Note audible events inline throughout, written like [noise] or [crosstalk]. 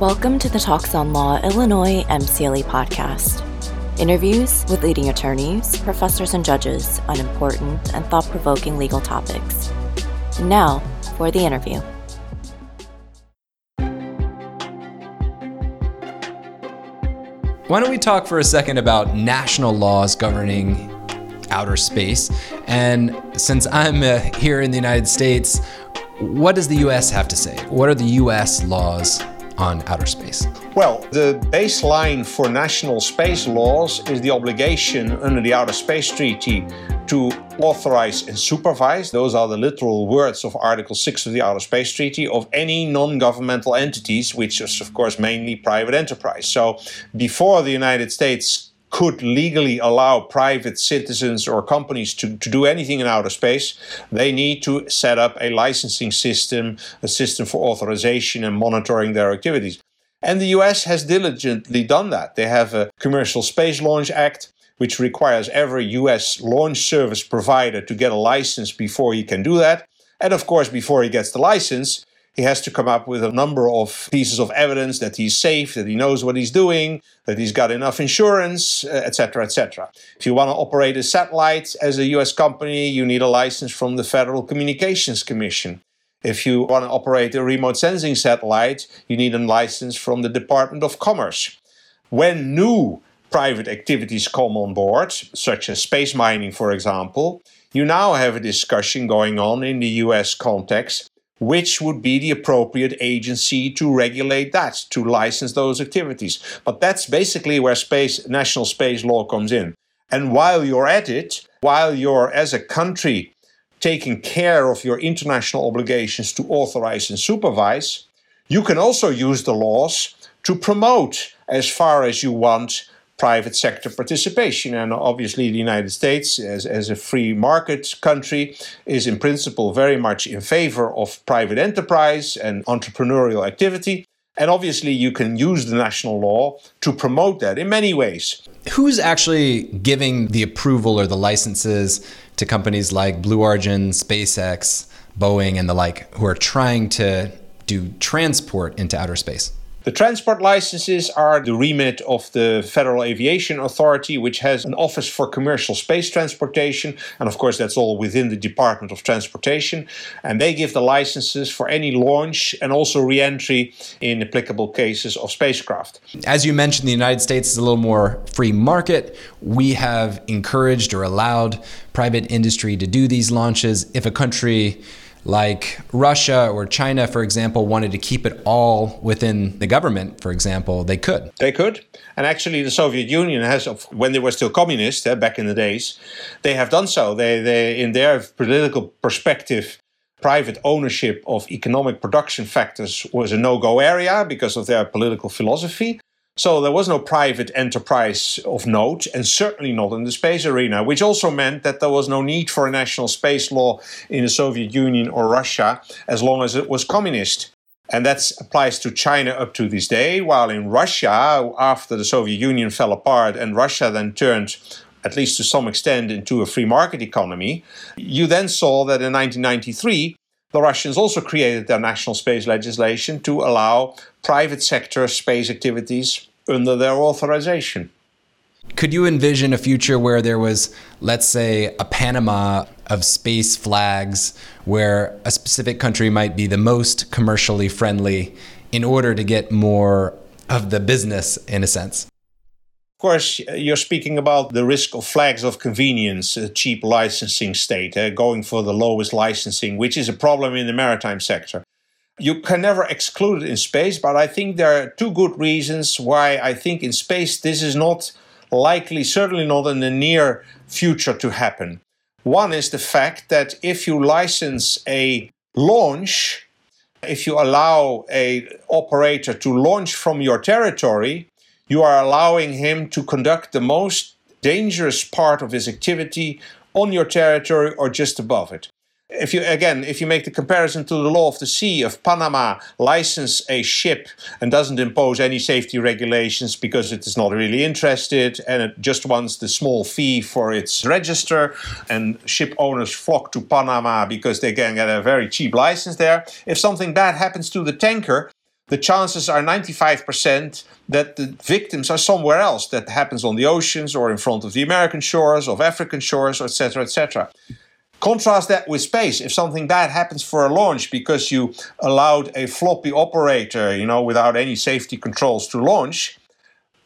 Welcome to the Talks on Law Illinois MCLE podcast. Interviews with leading attorneys, professors, and judges on important and thought provoking legal topics. And now for the interview. Why don't we talk for a second about national laws governing outer space? And since I'm uh, here in the United States, what does the US have to say? What are the US laws on outer space? Well, the baseline for national space laws is the obligation under the Outer Space Treaty to authorize and supervise, those are the literal words of Article 6 of the Outer Space Treaty, of any non governmental entities, which is, of course, mainly private enterprise. So before the United States could legally allow private citizens or companies to, to do anything in outer space, they need to set up a licensing system, a system for authorization and monitoring their activities. And the US has diligently done that. They have a Commercial Space Launch Act, which requires every US launch service provider to get a license before he can do that. And of course, before he gets the license, he has to come up with a number of pieces of evidence that he's safe, that he knows what he's doing, that he's got enough insurance, etc., uh, etc. Et if you want to operate a satellite as a US company, you need a license from the Federal Communications Commission. If you want to operate a remote sensing satellite, you need a license from the Department of Commerce. When new private activities come on board, such as space mining, for example, you now have a discussion going on in the US context which would be the appropriate agency to regulate that, to license those activities. But that's basically where space, national space law comes in. And while you're at it, while you're as a country taking care of your international obligations to authorize and supervise, you can also use the laws to promote as far as you want private sector participation. And obviously, the United States, as, as a free market country, is in principle very much in favor of private enterprise and entrepreneurial activity. And obviously, you can use the national law to promote that in many ways. Who's actually giving the approval or the licenses to companies like Blue Origin, SpaceX, Boeing, and the like, who are trying to do transport into outer space? The transport licenses are the remit of the Federal Aviation Authority, which has an office for commercial space transportation. And of course, that's all within the Department of Transportation. And they give the licenses for any launch and also re entry in applicable cases of spacecraft. As you mentioned, the United States is a little more free market. We have encouraged or allowed private industry to do these launches. If a country like Russia or China, for example, wanted to keep it all within the government, for example, they could. They could. And actually, the Soviet Union has, when they were still communist eh, back in the days, they have done so. They, they, in their political perspective, private ownership of economic production factors was a no go area because of their political philosophy. So there was no private enterprise of note, and certainly not in the space arena, which also meant that there was no need for a national space law in the Soviet Union or Russia as long as it was communist. And that applies to China up to this day, while in Russia, after the Soviet Union fell apart and Russia then turned at least to some extent, into a free market economy. You then saw that in 1993, the Russians also created their national space legislation to allow private sector space activities under their authorization. Could you envision a future where there was, let's say, a Panama of space flags where a specific country might be the most commercially friendly in order to get more of the business in a sense? Of course, you're speaking about the risk of flags of convenience, a cheap licensing state, uh, going for the lowest licensing, which is a problem in the maritime sector. You can never exclude it in space, but I think there are two good reasons why I think in space this is not likely, certainly not in the near future, to happen. One is the fact that if you license a launch, if you allow a operator to launch from your territory, you are allowing him to conduct the most dangerous part of his activity on your territory or just above it. If you again, if you make the comparison to the law of the sea, of Panama license a ship and doesn't impose any safety regulations because it is not really interested and it just wants the small fee for its register, and ship owners flock to Panama because they can get a very cheap license there. If something bad happens to the tanker, the chances are 95% that the victims are somewhere else. That happens on the oceans or in front of the American shores, of African shores, etc., etc. Contrast that with space. If something bad happens for a launch because you allowed a floppy operator, you know, without any safety controls to launch,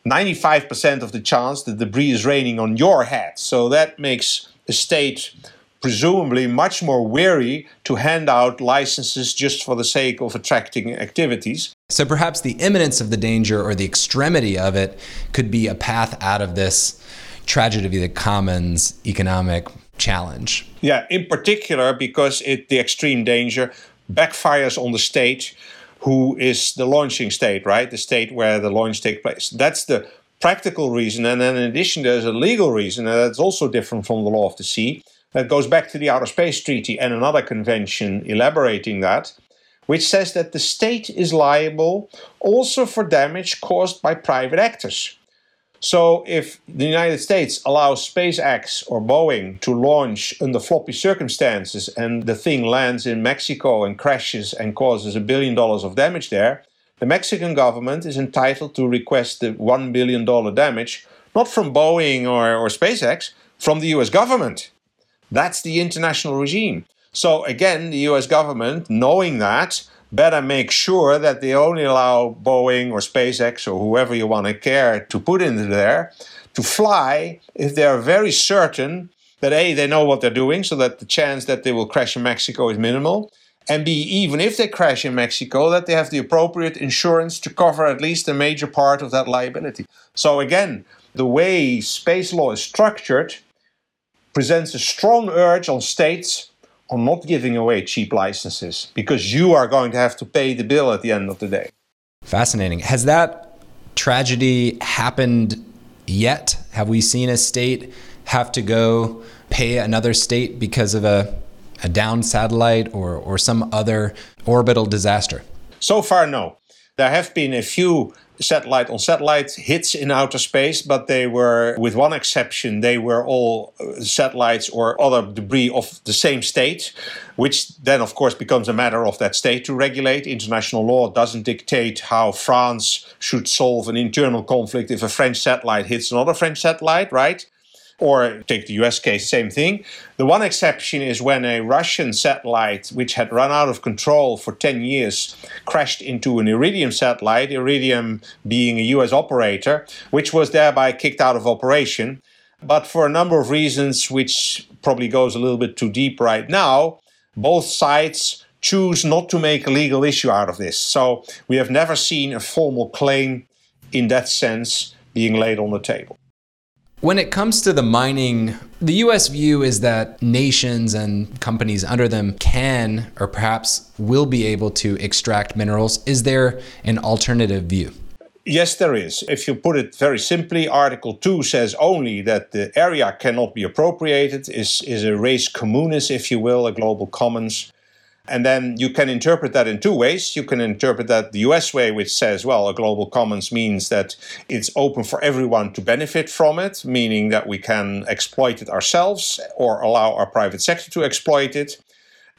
95% of the chance the debris is raining on your head. So that makes a state presumably much more wary to hand out licenses just for the sake of attracting activities. So perhaps the imminence of the danger or the extremity of it could be a path out of this tragedy of the commons economic challenge. Yeah, in particular because it the extreme danger backfires on the state who is the launching state, right? The state where the launch takes place. That's the practical reason. And then in addition, there's a legal reason, and that's also different from the law of the sea. That goes back to the Outer Space Treaty and another convention elaborating that, which says that the state is liable also for damage caused by private actors. So, if the United States allows SpaceX or Boeing to launch under floppy circumstances and the thing lands in Mexico and crashes and causes a billion dollars of damage there, the Mexican government is entitled to request the $1 billion damage, not from Boeing or, or SpaceX, from the US government. That's the international regime. So, again, the US government, knowing that, better make sure that they only allow Boeing or SpaceX or whoever you want to care to put into there to fly if they are very certain that A, they know what they're doing, so that the chance that they will crash in Mexico is minimal. And B, even if they crash in Mexico, that they have the appropriate insurance to cover at least a major part of that liability. So, again, the way space law is structured presents a strong urge on states on not giving away cheap licenses because you are going to have to pay the bill at the end of the day. Fascinating. Has that tragedy happened yet? Have we seen a state have to go pay another state because of a, a down satellite or, or some other orbital disaster? So far, no. There have been a few satellite on satellite hits in outer space, but they were, with one exception, they were all uh, satellites or other debris of the same state, which then, of course, becomes a matter of that state to regulate. International law doesn't dictate how France should solve an internal conflict if a French satellite hits another French satellite, right? Or take the US case, same thing. The one exception is when a Russian satellite, which had run out of control for 10 years, crashed into an Iridium satellite, Iridium being a US operator, which was thereby kicked out of operation. But for a number of reasons, which probably goes a little bit too deep right now, both sides choose not to make a legal issue out of this. So we have never seen a formal claim in that sense being laid on the table. When it comes to the mining, the US view is that nations and companies under them can or perhaps will be able to extract minerals. Is there an alternative view? Yes, there is. If you put it very simply, Article 2 says only that the area cannot be appropriated, is, is a res communis, if you will, a global commons. And then you can interpret that in two ways. You can interpret that the US way, which says, well, a global commons means that it's open for everyone to benefit from it, meaning that we can exploit it ourselves or allow our private sector to exploit it.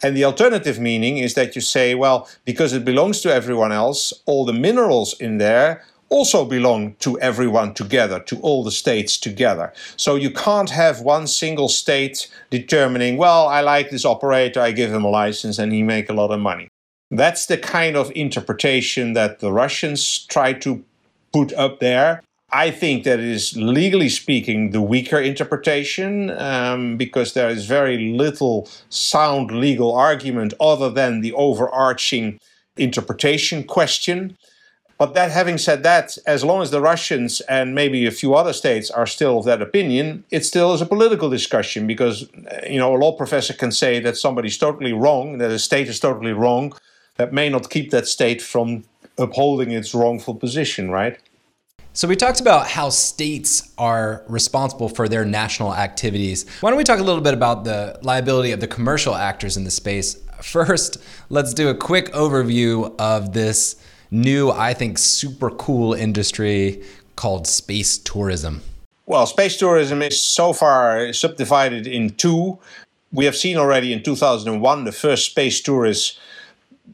And the alternative meaning is that you say, well, because it belongs to everyone else, all the minerals in there also belong to everyone together, to all the states together. So you can't have one single state determining, well, I like this operator, I give him a license and he make a lot of money. That's the kind of interpretation that the Russians try to put up there. I think that is legally speaking the weaker interpretation um, because there is very little sound legal argument other than the overarching interpretation question. But that having said that, as long as the Russians and maybe a few other states are still of that opinion, it still is a political discussion because uh, you know a law professor can say that somebody's totally wrong, that a state is totally wrong, that may not keep that state from upholding its wrongful position, right? So, we talked about how states are responsible for their national activities. Why don't we talk a little bit about the liability of the commercial actors in the space? [laughs] First, let's do a quick overview of this new, I think, super cool industry called space tourism? Well, space tourism is so far subdivided in two. We have seen already in 2001 the first space tourists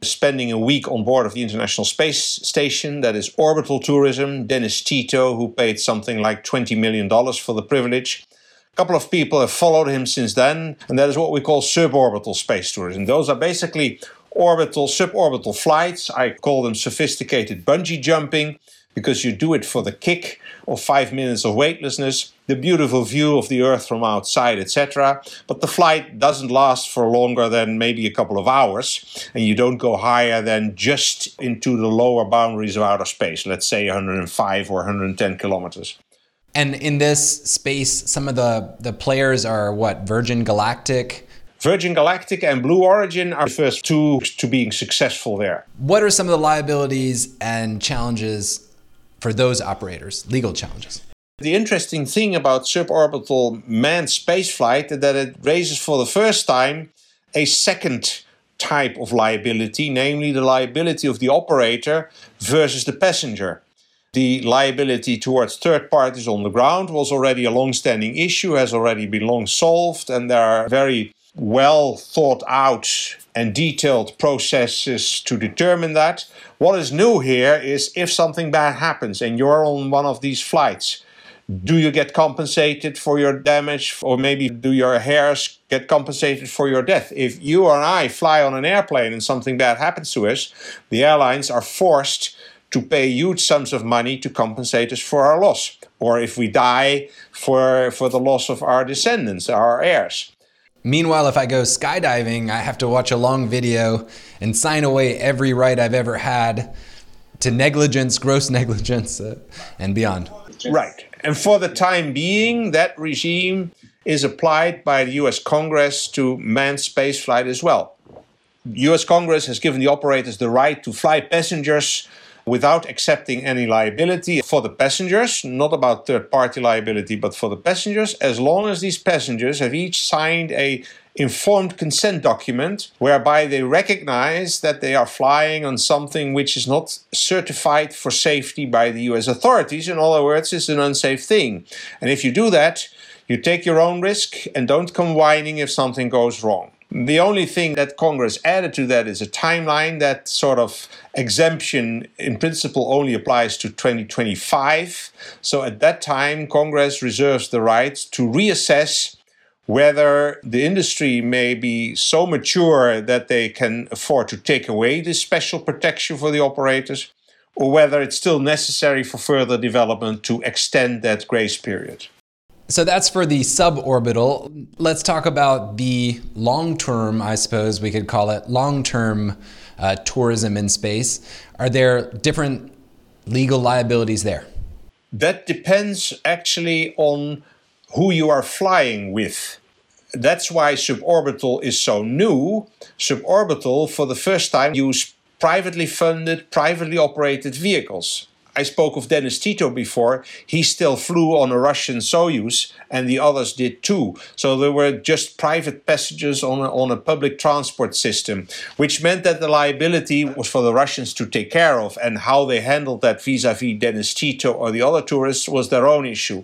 spending a week on board of the International Space Station. That is orbital tourism. Dennis Tito, who paid something like $20 million for the privilege. A couple of people have followed him since then, and that is what we call suborbital space tourism. Those are basically orbital, suborbital flights. I call them sophisticated bungee jumping because you do it for the kick of five minutes of weightlessness, the beautiful view of the Earth from outside, etc. But the flight doesn't last for longer than maybe a couple of hours, and you don't go higher than just into the lower boundaries of outer space, let's say 105 or 110 kilometers. And in this space, some of the, the players are what? Virgin Galactic? Virgin Galactic and Blue Origin are the first two to being successful there. What are some of the liabilities and challenges for those operators, legal challenges? The interesting thing about suborbital manned spaceflight is that it raises for the first time a second type of liability, namely the liability of the operator versus the passenger. The liability towards third parties on the ground was already a long standing issue, has already been long solved, and there are very well thought out and detailed processes to determine that. What is new here is if something bad happens and you're on one of these flights, do you get compensated for your damage or maybe do your heirs get compensated for your death if you or i fly on an airplane and something bad happens to us the airlines are forced to pay huge sums of money to compensate us for our loss or if we die for for the loss of our descendants our heirs Meanwhile, if I go skydiving, I have to watch a long video and sign away every right I've ever had to negligence, gross [laughs] negligence, uh, and beyond. Right. And for the time being, that regime is applied by the US Congress to manned spaceflight as well. US Congress has given the operators the right to fly passengers without accepting any liability for the passengers, not about third party liability, but for the passengers, as long as these passengers have each signed a informed consent document whereby they recognize that they are flying on something which is not certified for safety by the US authorities. In other words, it's an unsafe thing. And if you do that, you take your own risk and don't come whining if something goes wrong. The only thing that Congress added to that is a timeline. That sort of exemption, in principle, only applies to 2025. So at that time, Congress reserves the right to reassess whether the industry may be so mature that they can afford to take away this special protection for the operators, or whether it's still necessary for further development to extend that grace period. So that's for the suborbital. Let's talk about the long term, I suppose we could call it long term uh, tourism in space. Are there different legal liabilities there? That depends actually on who you are flying with. That's why suborbital is so new. Suborbital, for the first time, use privately funded, privately operated vehicles. I spoke of Dennis Tito before. He still flew on a Russian Soyuz, and the others did too. So there were just private passengers on a, on a public transport system, which meant that the liability was for the Russians to take care of, and how they handled that vis a vis Dennis Tito or the other tourists was their own issue.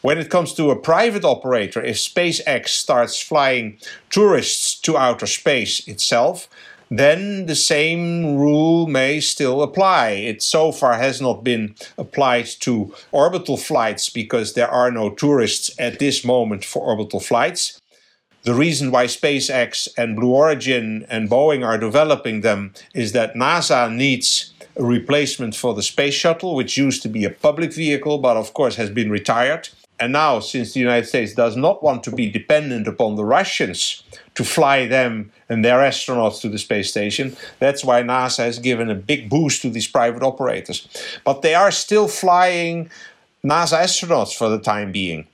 When it comes to a private operator, if SpaceX starts flying tourists to outer space itself, then the same rule may still apply. It so far has not been applied to orbital flights because there are no tourists at this moment for orbital flights. The reason why SpaceX and Blue Origin and Boeing are developing them is that NASA needs a replacement for the space shuttle, which used to be a public vehicle but of course has been retired. And now, since the United States does not want to be dependent upon the Russians to fly them and their astronauts to the space station. That's why NASA has given a big boost to these private operators. But they are still flying NASA astronauts for the time being,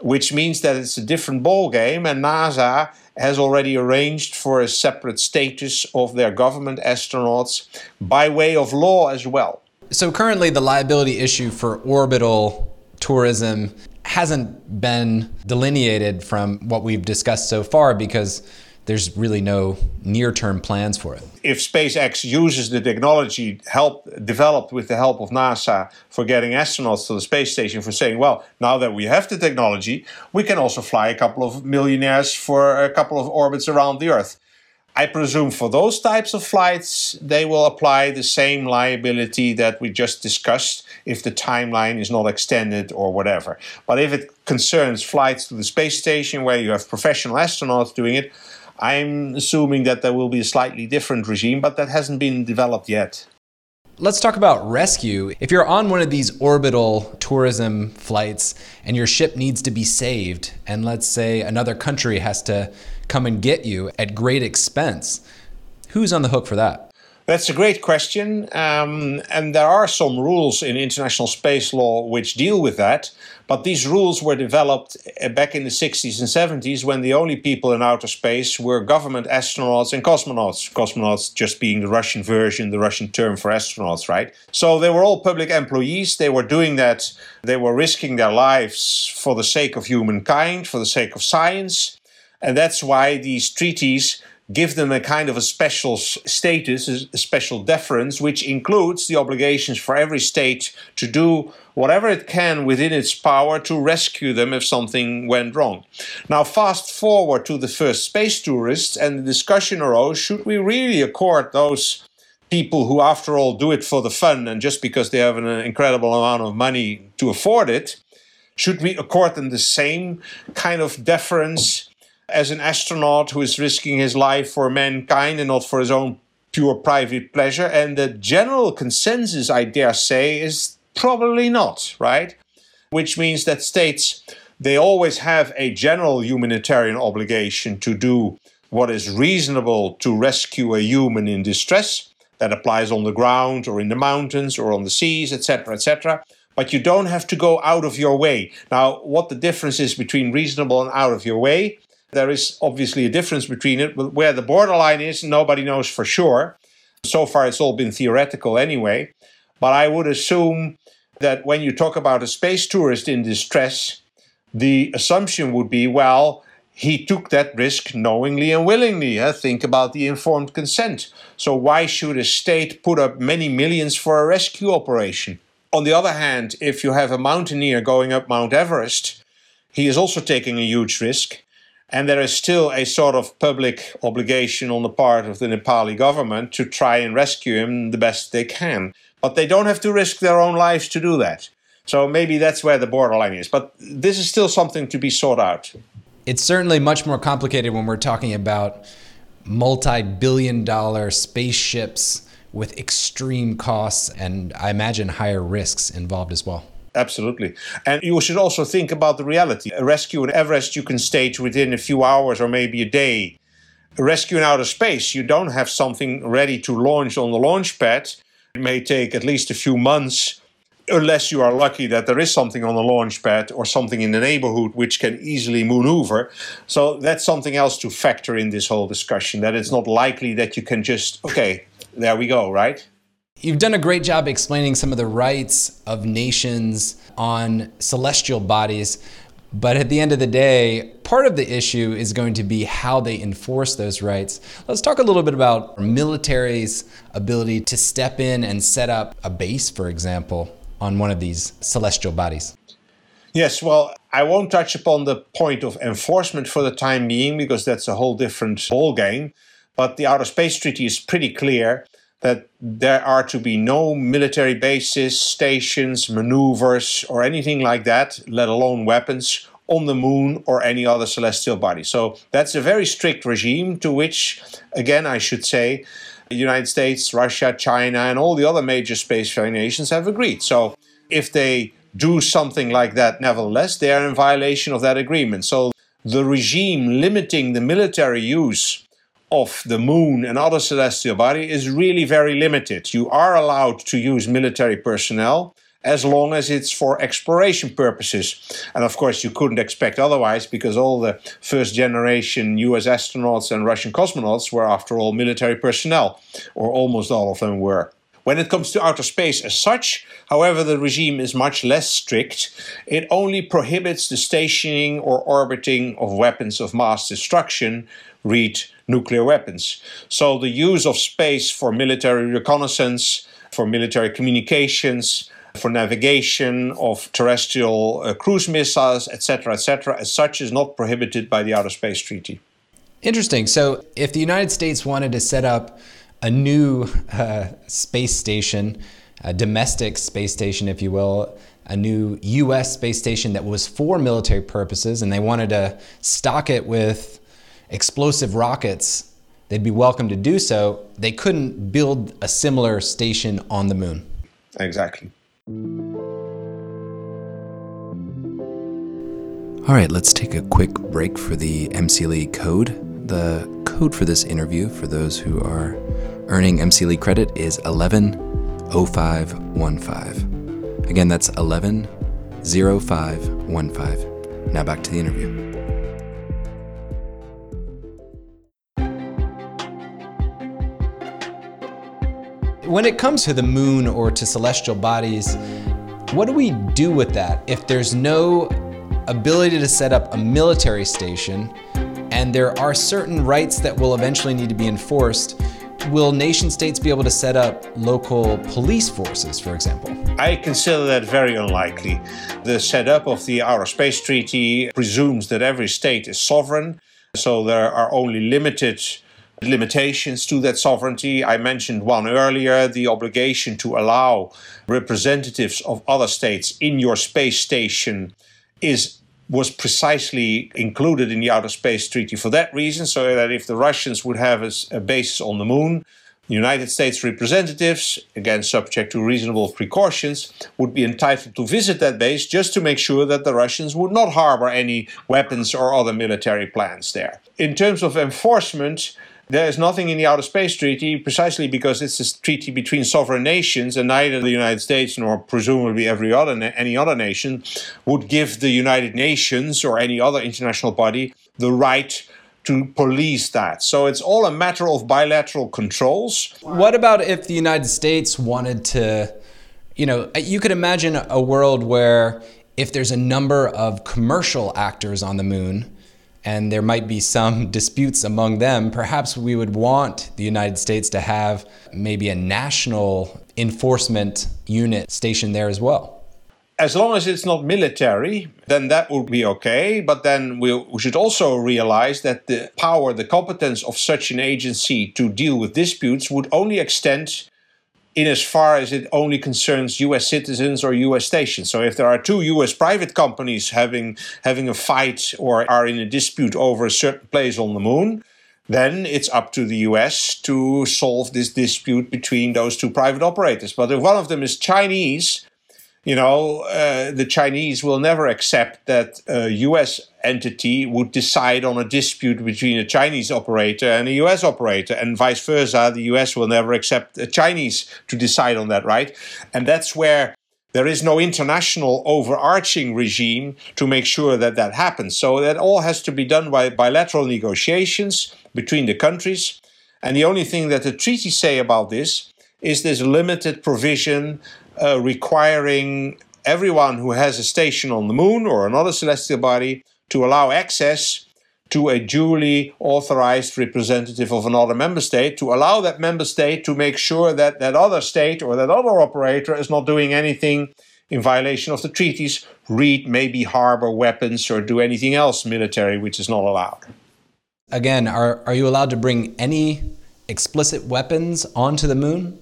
which means that it's a different ball game, and NASA has already arranged for a separate status of their government astronauts by way of law as well. So currently the liability issue for orbital tourism hasn't been delineated from what we've discussed so far because there's really no near-term plans for it. If SpaceX uses the technology help developed with the help of NASA for getting astronauts to the space station for saying, well, now that we have the technology, we can also fly a couple of millionaires for a couple of orbits around the Earth. I presume for those types of flights, they will apply the same liability that we just discussed if the timeline is not extended or whatever. But if it concerns flights to the space station where you have professional astronauts doing it, I'm assuming that there will be a slightly different regime, but that hasn't been developed yet. Let's talk about rescue. If you're on one of these orbital tourism flights and your ship needs to be saved, and let's say another country has to come and get you at great expense, who's on the hook for that? That's a great question. Um, and there are some rules in international space law which deal with that. But these rules were developed uh, back in the 60s and 70s when the only people in outer space were government astronauts and cosmonauts. Cosmonauts just being the Russian version, the Russian term for astronauts, right? So they were all public employees. They were doing that, they were risking their lives for the sake of humankind, for the sake of science. And that's why these treaties give them a kind of a special status, a special deference, which includes the obligations for every state to do whatever it can within its power to rescue them if something went wrong. Now, fast forward to the first space tourists, and the discussion arose should we really accord those people who, after all, do it for the fun and just because they have an uh, incredible amount of money to afford it? Should we accord them the same kind of deference as an astronaut who is risking his life for mankind and not for his own pure private pleasure? And the general consensus, I dare say, is probably not, right? Which means that states they always have a general humanitarian obligation to do what is reasonable to rescue a human in distress. That applies on the ground or in the mountains or on the seas, etc., etc. But you don't have to go out of your way. Now, what the difference is between reasonable and out of your way, there is obviously a difference between it. But where the borderline is, nobody knows for sure. So far, it's all been theoretical anyway. But I would assume that when you talk about a space tourist in distress, the assumption would be well, he took that risk knowingly and willingly. Huh? Think about the informed consent. So, why should a state put up many millions for a rescue operation? On the other hand, if you have a mountaineer going up Mount Everest, he is also taking a huge risk. And there is still a sort of public obligation on the part of the Nepali government to try and rescue him the best they can. But they don't have to risk their own lives to do that. So maybe that's where the borderline is. But this is still something to be sought out. It's certainly much more complicated when we're talking about multi billion dollar spaceships with extreme costs and I imagine higher risks involved as well. Absolutely. And you should also think about the reality. A rescue in Everest you can stage within a few hours or maybe a day. A rescue in outer space, you don't have something ready to launch on the launch pad. It may take at least a few months, unless you are lucky that there is something on the launch pad or something in the neighborhood which can easily maneuver. So that's something else to factor in this whole discussion that it's not likely that you can just, okay, there we go, right? You've done a great job explaining some of the rights of nations on celestial bodies. But at the end of the day, part of the issue is going to be how they enforce those rights. Let's talk a little bit about military's ability to step in and set up a base, for example, on one of these celestial bodies. Yes, well, I won't touch upon the point of enforcement for the time being because that's a whole different ballgame. But the Outer Space Treaty is pretty clear that there are to be no military bases, stations, maneuvers, or anything like that, let alone weapons, on the moon or any other celestial body. So that's a very strict regime to which, again, I should say, the United States, Russia, China, and all the other major spacefaring nations have agreed. So if they do something like that, nevertheless, they are in violation of that agreement. So the regime limiting the military use of the moon and other celestial body is really very limited. You are allowed to use military personnel as long as it's for exploration purposes. And of course, you couldn't expect otherwise because all the first generation US astronauts and Russian cosmonauts were, after all, military personnel, or almost all of them were. When it comes to outer space as such, however, the regime is much less strict. It only prohibits the stationing or orbiting of weapons of mass destruction, read nuclear weapons. So the use of space for military reconnaissance, for military communications, for navigation of terrestrial uh, cruise missiles, etc., etc., as such is not prohibited by the Outer Space Treaty. Interesting. So, if the United States wanted to set up a new uh, space station, a domestic space station, if you will, a new US space station that was for military purposes, and they wanted to stock it with explosive rockets, they'd be welcome to do so. They couldn't build a similar station on the moon. Exactly. All right, let's take a quick break for the MCLE code. The code for this interview, for those who are earning MCLE credit, is 110515. Again, that's 110515. Now back to the interview. When it comes to the moon or to celestial bodies, what do we do with that if there's no ability to set up a military station, and there are certain rights that will eventually need to be enforced. Will nation states be able to set up local police forces, for example? I consider that very unlikely. The setup of the Outer Space Treaty presumes that every state is sovereign, so there are only limited limitations to that sovereignty. I mentioned one earlier the obligation to allow representatives of other states in your space station is was precisely included in the Outer Space Treaty for that reason, so that if the Russians would have a, a base on the moon, United States representatives, again subject to reasonable precautions, would be entitled to visit that base just to make sure that the Russians would not harbor any weapons or other military plans there. In terms of enforcement, there is nothing in the Outer Space Treaty precisely because it's a treaty between sovereign nations, and neither the United States nor presumably every other any other nation would give the United Nations or any other international body the right to police that. So it's all a matter of bilateral controls. What about if the United States wanted to, you know, you could imagine a world where if there's a number of commercial actors on the moon, and there might be some [laughs] disputes among them, perhaps we would want the United States to have maybe a national enforcement unit stationed there as well. As long as it's not military, then that would be okay. But then we, we should also realize that the power, the competence of such an agency to deal with disputes would only extend in as far as it only concerns US citizens or US stations. So if there are two US private companies having having a fight or are in a dispute over a certain place on the moon, then it's up to the US to solve this dispute between those two private operators. But if one of them is Chinese, you know, uh, the Chinese will never accept that a US entity would decide on a dispute between a Chinese operator and a US operator, and vice versa. The US will never accept a Chinese to decide on that, right? And that's where there is no international overarching regime to make sure that that happens. So that all has to be done by bilateral negotiations between the countries. And the only thing that the treaties say about this is this limited provision uh, requiring everyone who has a station on the moon or another celestial body to allow access to a duly authorized representative of another member state to allow that member state to make sure that that other state or that other operator is not doing anything in violation of the treaties, read maybe harbor weapons or do anything else military which is not allowed. Again, are, are you allowed to bring any explicit weapons onto the moon?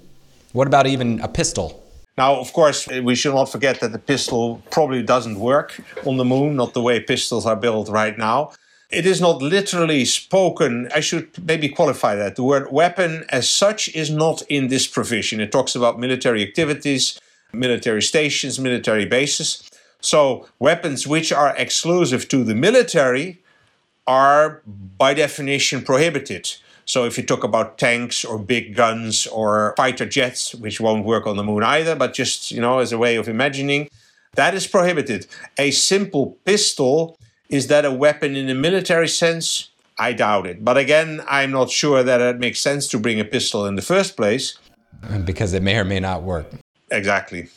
What about even a pistol? Now, of course, eh, we should not forget that the pistol probably doesn't work on the moon, not the way pistols are built right now. It is not literally spoken. I should maybe qualify that. The word weapon as such is not in this provision. It talks about military activities, military stations, military bases. So, weapons which are exclusive to the military are by definition prohibited. So if you talk about tanks or big guns or fighter jets, which won't work on the moon either, but just, you know, as a way of imagining, that is prohibited. A simple pistol, is that a weapon in a military sense? I doubt it. But again, I'm not sure that it makes sense to bring a pistol in the first place. Because it may or may not work. Exactly.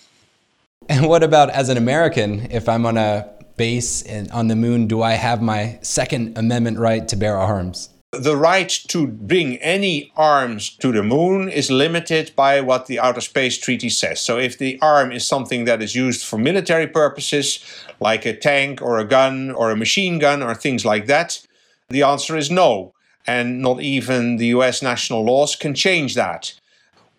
And what about as an American, if I'm on a base in, on the moon, do I have my Second Amendment right to bear arms? The right to bring any arms to the moon is limited by what the Outer Space Treaty says. So, if the arm is something that is used for military purposes, like a tank or a gun or a machine gun or things like that, the answer is no. and not even the US national laws can change that.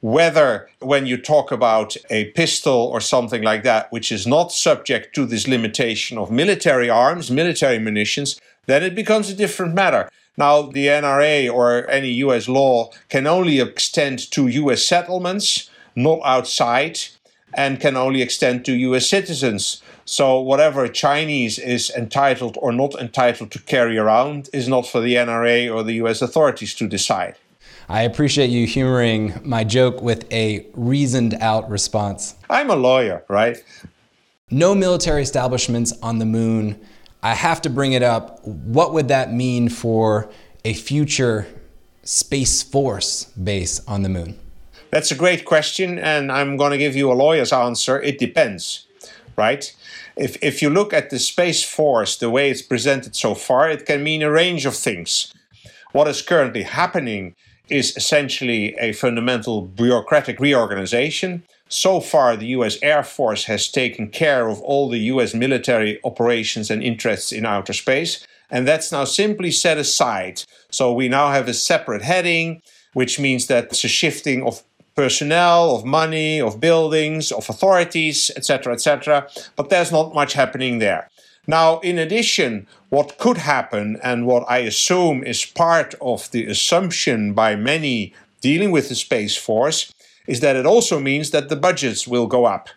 Whether, when you talk about a pistol or something like that, which is not subject to this limitation of military arms, military munitions, then it becomes a different matter. Now, the NRA or any US law can only extend to US settlements, not outside, and can only extend to US citizens. So, whatever a Chinese is entitled or not entitled to carry around is not for the NRA or the US authorities to decide. I appreciate you humoring my joke with a reasoned out response. I'm a lawyer, right? No military establishments on the moon I have to bring it up. What would that mean for a future Space Force base on the moon? That's a great question, and I'm going to give you a lawyer's answer. It depends, right? If, if you look at the Space Force, the way it's presented so far, it can mean a range of things. What is currently happening is essentially a fundamental bureaucratic reorganization so far, the US Air Force has taken care of all the US military operations and interests in outer space, and that's now simply set aside. So we now have a separate heading, which means that it's a shifting of personnel, of money, of buildings, of authorities, etc., etc. But there's not much happening there. Now, in addition, what could happen, and what I assume is part of the assumption by many dealing with the Space Force, is that it also means that the budgets will go up.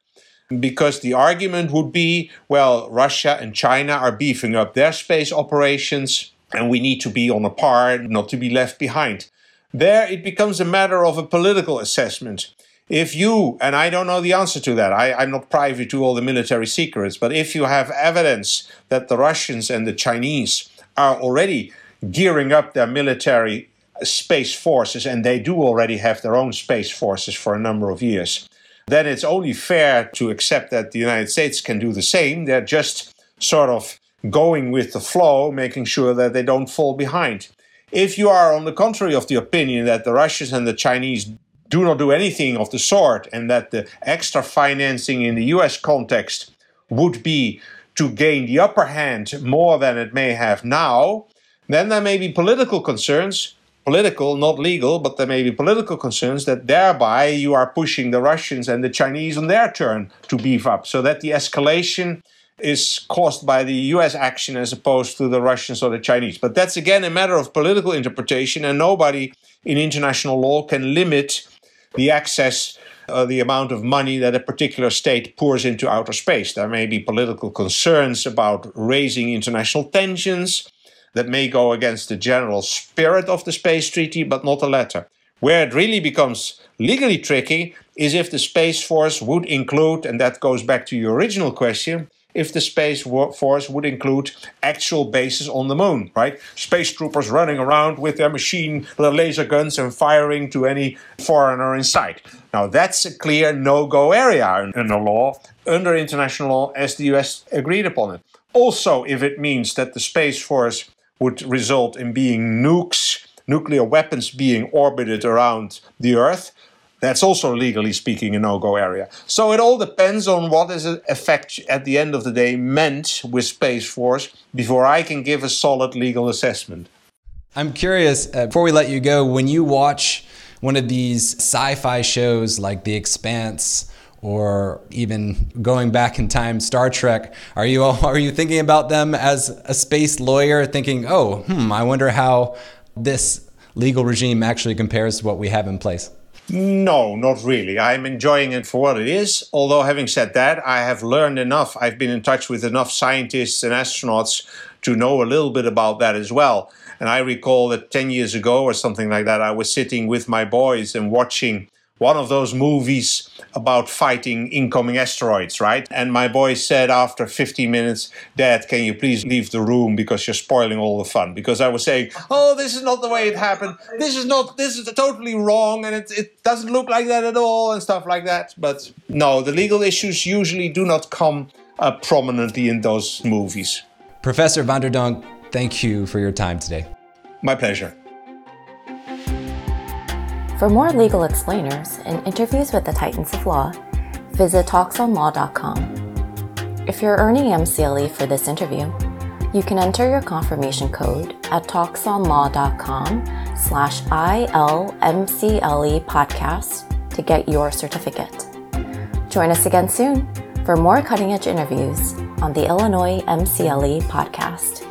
Because the argument would be well, Russia and China are beefing up their space operations, and we need to be on a par, not to be left behind. There it becomes a matter of a political assessment. If you, and I don't know the answer to that, I, am not privy to all the military secrets, but if you have evidence that the Russians and the Chinese are already gearing up their military space forces, and they do already have their own space forces for a number of years, then it's only fair to accept that the United States can do the same. They're just sort of going with the flow, making sure that they don't fall behind. If you are on the contrary of the opinion that the Russians and the Chinese do not do anything of the sort, and that the extra financing in the US context would be to gain the upper hand more than it may have now, then there may be political concerns political, not legal, but there may be political concerns that thereby you are pushing the Russians and the Chinese on their turn to beef up, so that the escalation is caused by the US action as opposed to the Russians or the Chinese. But that's again a matter of political interpretation, and nobody in international law can limit the access. Uh, the amount of money that a particular state pours into outer space. There may be political concerns about raising international tensions that may go against the general spirit of the space treaty, but not the letter. Where it really becomes legally tricky is if the Space Force would include, and that goes back to your original question, if the Space Force would include actual bases on the moon, right? Space troopers running around with their machine laser guns and firing to any foreigner in sight. Now, that's a clear no go area in the law, under international law, as the US agreed upon it. Also, if it means that the Space Force would result in being nukes, nuclear weapons being orbited around the Earth. That's also legally speaking a no go area. So it all depends on what is effect at the end of the day meant with Space Force before I can give a solid legal assessment. I'm curious, uh, before we let you go, when you watch one of these sci fi shows like The Expanse or even going back in time, Star Trek. Are you [laughs] are you thinking about them as a space lawyer, thinking, oh, hmm, I wonder how this legal regime actually compares to what we have in place? No, not really. I'm enjoying it for what it is. Although, having said that, I have learned enough. I've been in touch with enough scientists and astronauts to know a little bit about that as well. And I recall that 10 years ago or something like that, I was sitting with my boys and watching one of those movies about fighting incoming asteroids, right? And my boy said after 15 minutes, Dad, can you please leave the room because you're spoiling all the fun? Because I was saying, oh, this is not the way it happened. This is not, this is totally wrong and it, it doesn't look like that at all and stuff like that. But no, the legal issues usually do not come uh, prominently in those movies. Professor von der Dunk, thank you for your time today. My pleasure. For more legal explainers and interviews with the titans of law, visit talksonlaw.com. If you're earning MCLE for this interview, You can enter your confirmation code at talksonlaw.com slash ILMCLE podcast to get your certificate. Join us again soon for more cutting edge interviews on the Illinois MCLE podcast.